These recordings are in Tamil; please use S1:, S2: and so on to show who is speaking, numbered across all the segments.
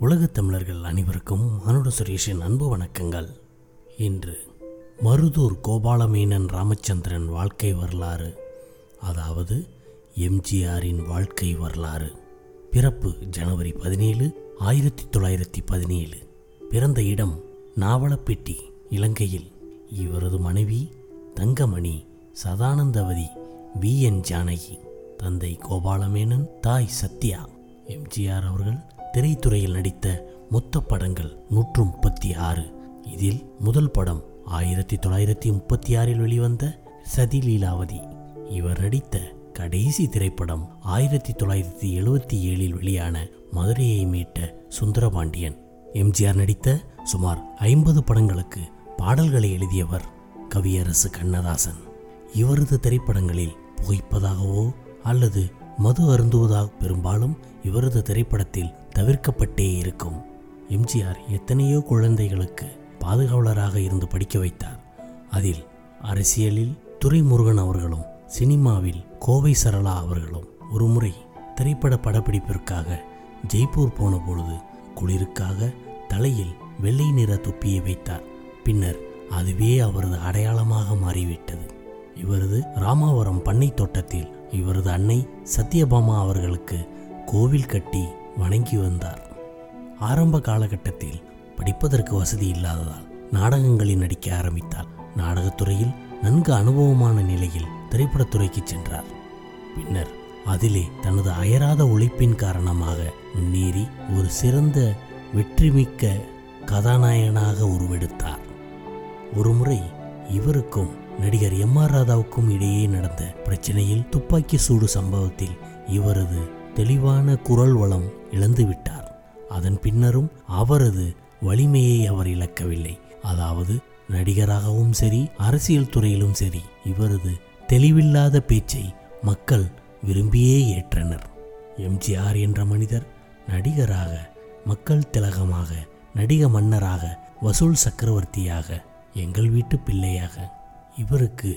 S1: உலகத் தமிழர்கள் அனைவருக்கும் அனுட சுரேஷின் அன்பு வணக்கங்கள். இன்று மருதூர் கோபாலமேனன் ராமச்சந்திரன் வாழ்க்கை வரலாறு அதாவது எம்ஜிஆரின் வாழ்க்கை வரலாறு. பிறப்பு ஜனவரி பதினேழு ஆயிரத்தி தொள்ளாயிரத்தி பதினேழு. பிறந்த இடம் நாவலப்பட்டி இலங்கையில். இவரது மனைவி தங்கமணி சதானந்தவதி வி. என். ஜானகி. தந்தை கோபாலமேனன் தாய் சத்யா. எம்ஜிஆர் அவர்கள் திரைத்துறையில் நடித்த மொத்த படங்கள் நூற்று முப்பத்தி ஆறு இதில் முதல் படம் ஆயிரத்தி தொள்ளாயிரத்தி முப்பத்தி ஆறில் வெளிவந்த சதி லீலாவதி இவர் நடித்த கடைசி திரைப்படம் ஆயிரத்தி தொள்ளாயிரத்தி எழுபத்தி ஏழில் வெளியான மதுரையை மீட்ட சுந்தரபாண்டியன். எம்ஜிஆர் நடித்த சுமார் ஐம்பது படங்களுக்கு பாடல்களை எழுதியவர் கவியரசு கண்ணதாசன். இவரது திரைப்படங்களில் புகைப்பதாகவோ அல்லது மது அருந்துவதாக பெரும்பாலும் இவரது திரைப்படத்தில் தவிர்க்கப்பட்டே இருக்கும். எம்ஜிஆர் எத்தனையோ குழந்தைகளுக்கு பாதுகாவலராக இருந்து படிக்க வைத்தார். அதில் அரசியலில் துரைமுருகன் அவர்களும் சினிமாவில் கோவை சரளா அவர்களும் ஒருமுறை திரைப்பட படப்பிடிப்பிற்காக ஜெய்ப்பூர் போன பொழுது குளிருக்காக தலையில் வெள்ளை நிற தொப்பியை வைத்தார். பின்னர் அதுவே அவரது அடையாளமாக மாறிவிட்டது. இவரது ராமாவரம் பண்ணை தோட்டத்தில் இவரது அன்னை சத்யபாமா அவர்களுக்கு கோவில் கட்டி வணங்கி வந்தார். ஆரம்ப காலகட்டத்தில் படிப்பதற்கு வசதி இல்லாததால் நாடகங்களில் நடிக்க ஆரம்பித்தார். நாடகத்துறையில் நன்கு அனுபவமான நிலையில் திரைப்படத்துறைக்கு சென்றார். பின்னர் அதிலே தனது அயராத உழைப்பின் காரணமாக முன்னேறி ஒரு சிறந்த வெற்றிமிக்க கதாநாயகனாக உருவெடுத்தார். ஒருமுறை இவருக்கும் நடிகர் எம் ஆர் ராதாவுக்கும் இடையே நடந்த பிரச்சனையில் துப்பாக்கி சூடு சம்பவத்தில் இவரது தெளிவான குரல் வளம் இழந்துவிட்டார் அதன் பின்னரும் அவரது வலிமையை அவர் இழக்கவில்லை. அதாவது நடிகராகவும் சரி அரசியல் துறையிலும் சரி இவரது தெளிவில்லாத பேச்சை மக்கள் விரும்பியே ஏற்றனர். எம்ஜிஆர் என்ற மனிதர் நடிகராக மக்கள் திலகமாக நடிக மன்னராக வசூல் சக்கரவர்த்தியாக எங்கள் வீட்டு பிள்ளையாக இவருக்கு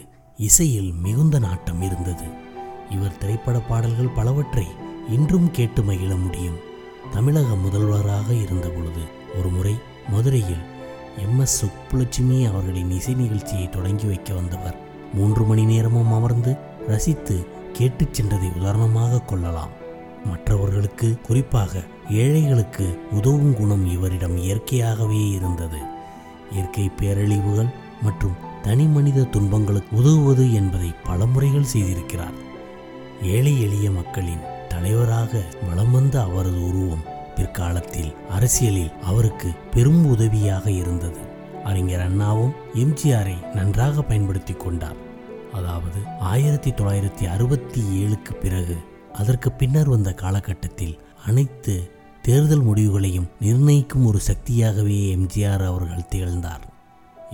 S1: இசையில் மிகுந்த நாட்டம் இருந்தது. இவர் திரைப்பட பாடல்கள் பலவற்றை இன்றும் கேட்டு மகிழ முடியும். தமிழக முதல்வராக இருந்த பொழுது ஒருமுறை மதுரையில் எம் எஸ் சுப்புலட்சுமி அவர்களின் இசை நிகழ்ச்சியை தொடங்கி வைக்க வந்தவர். மூன்று மணி நேரமும் அமர்ந்து ரசித்து கேட்டுச் சென்றதை உதாரணமாக கொள்ளலாம். மற்றவர்களுக்கு குறிப்பாக ஏழைகளுக்கு உதவும் குணம் இவரிடம் இயற்கையாகவே இருந்தது. இயற்கை பேரழிவுகள் மற்றும் தனி மனித துன்பங்களுக்கு உதவுவது என்பதை பல முறைகள் செய்திருக்கிறார். ஏழை எளிய மக்களின் தலைவராக வலம் வந்த அவரது உருவம் பிற்காலத்தில் அரசியலில் அவருக்கு பெரும் உதவியாக இருந்தது. அறிஞர் அண்ணாவும் எம்ஜிஆரை நன்றாக பயன்படுத்தி கொண்டார். அதாவது ஆயிரத்தி தொள்ளாயிரத்தி அறுபத்தி ஏழுக்கு பிறகு அதற்கு பின்னர் வந்த காலகட்டத்தில் அனைத்து தேர்தல் முடிவுகளையும் நிர்ணயிக்கும் ஒரு சக்தியாகவே எம்ஜிஆர் அவர்கள் திகழ்ந்தார்.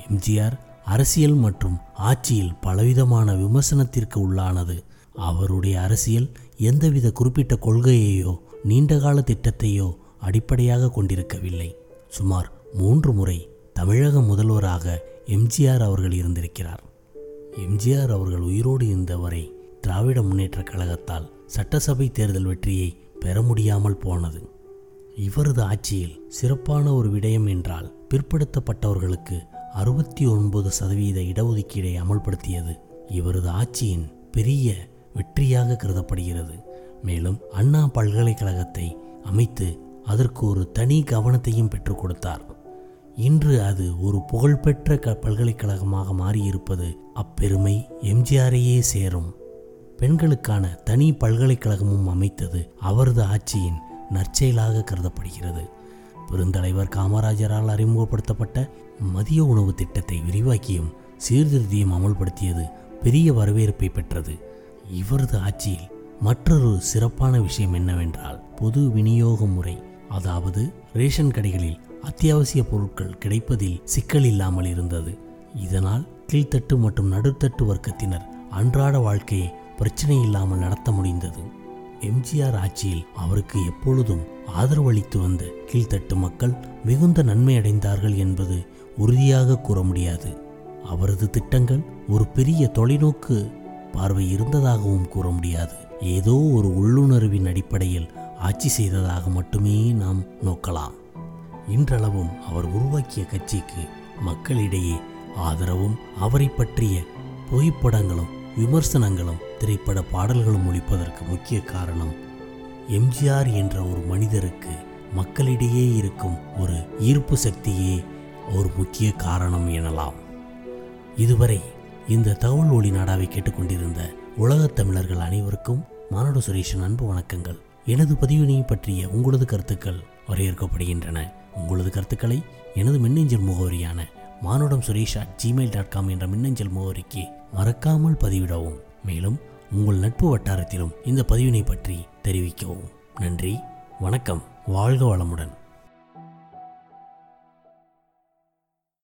S1: எம்ஜிஆர் அரசியல் மற்றும் ஆட்சியில் பலவிதமான விமர்சனத்திற்கு உள்ளானது. அவருடைய அரசியல் எந்தவித குறிப்பிட்ட கொள்கையையோ நீண்டகால திட்டத்தையோ அடிப்படையாக கொண்டிருக்கவில்லை. சுமார் மூன்று முறை தமிழக முதல்வராக எம்ஜிஆர் அவர்கள் இருந்திருக்கிறார். எம்ஜிஆர் அவர்கள் உயிரோடு இருந்தவரை திராவிட முன்னேற்றக் கழகத்தால் சட்டசபை தேர்தல் வெற்றியை பெற முடியாமல் போனது. இவரது ஆட்சியில் சிறப்பான ஒரு விடயம் என்றால் பிற்படுத்தப்பட்டவர்களுக்கு அறுபத்தி ஒன்பது சதவீத இடஒதுக்கீடை அமல்படுத்தியது. இவரது ஆட்சியின் பெரிய வெற்றியாக கருதப்படுகிறது. மேலும் அண்ணா பல்கலைக்கழகத்தை அமைத்து அதற்கு ஒரு தனி கவனத்தையும் பெற்றுக் கொடுத்தார். இன்று அது ஒரு புகழ்பெற்ற க பல்கலைக்கழகமாக மாறியிருப்பது அப்பெருமை எம்ஜிஆரையே சேரும். பெண்களுக்கான தனி பல்கலைக்கழகமும் அமைத்தது அவரது ஆட்சியின் நற்செயலாக கருதப்படுகிறது. பெருந்தலைவர் காமராஜரால் அறிமுகப்படுத்தப்பட்ட மதிய உணவு திட்டத்தை விரிவாக்கியும் சீர்திருத்தியும் அமல்படுத்தியது பெரிய வரவேற்பை பெற்றது. இவரது ஆட்சியில் மற்றொரு சிறப்பான விஷயம் என்னவென்றால் பொது விநியோக முறை. அதாவது ரேஷன் கடைகளில் அத்தியாவசிய பொருட்கள் கிடைப்பதில் சிக்கல் இல்லாமல் இருந்தது. இதனால் கீழ்த்தட்டு மற்றும் நடுத்தட்டு வர்க்கத்தினர் அன்றாட வாழ்க்கையை பிரச்சனை இல்லாமல் நடத்த முடிந்தது. எம்ஜிஆர் ஆட்சியில் அவருக்கு எப்பொழுதும் ஆதரவளித்து வந்த கீழ்த்தட்டு மக்கள் மிகுந்த நன்மை அடைந்தார்கள் என்பது உறுதியாக கூற முடியாது. அவரது திட்டங்கள் ஒரு பெரிய தொலைநோக்கு பார்வை இருந்ததாகவும் கூற முடியாது. ஏதோ ஒரு உள்ளுணர்வின் அடிப்படையில் ஆட்சி செய்ததாக மட்டுமே நாம் நோக்கலாம். இன்றளவும் அவர் உருவாக்கிய கட்சிக்கு மக்களிடையே ஆதரவும் அவரை பற்றிய புகைப்படங்களும் விமர்சனங்களும் திரைப்பட பாடல்களும் ஒழிப்பதற்கு முக்கிய காரணம் எம்ஜிஆர் என்ற ஒரு மனிதருக்கு மக்களிடையே இருக்கும் ஒரு ஈர்ப்பு சக்தியே ஒரு முக்கிய காரணம் எனலாம். இதுவரை இந்த தகவல் ஒளி நாடாவை கேட்டுக்கொண்டிருந்த உலகத் தமிழர்கள் அனைவருக்கும் மானட சுரேஷன் அன்பு வணக்கங்கள். எனது பதிவினை பற்றிய உங்களது கருத்துக்கள் வரையறுக்கப்படுகின்றன. உங்களது கருத்துக்களை எனது மின்னஞ்சல் முகவரியான Manudam Suresh at gmail dot com என்ற மின்னஞ்சல் முகவரிக்கு மறக்காமல் பதிவிடவும். மேலும் உங்கள் நட்பு வட்டாரத்திலும் இந்த பதிவினை பற்றி தெரிவிக்கவும். நன்றி வணக்கம் வாழ்க வளமுடன்.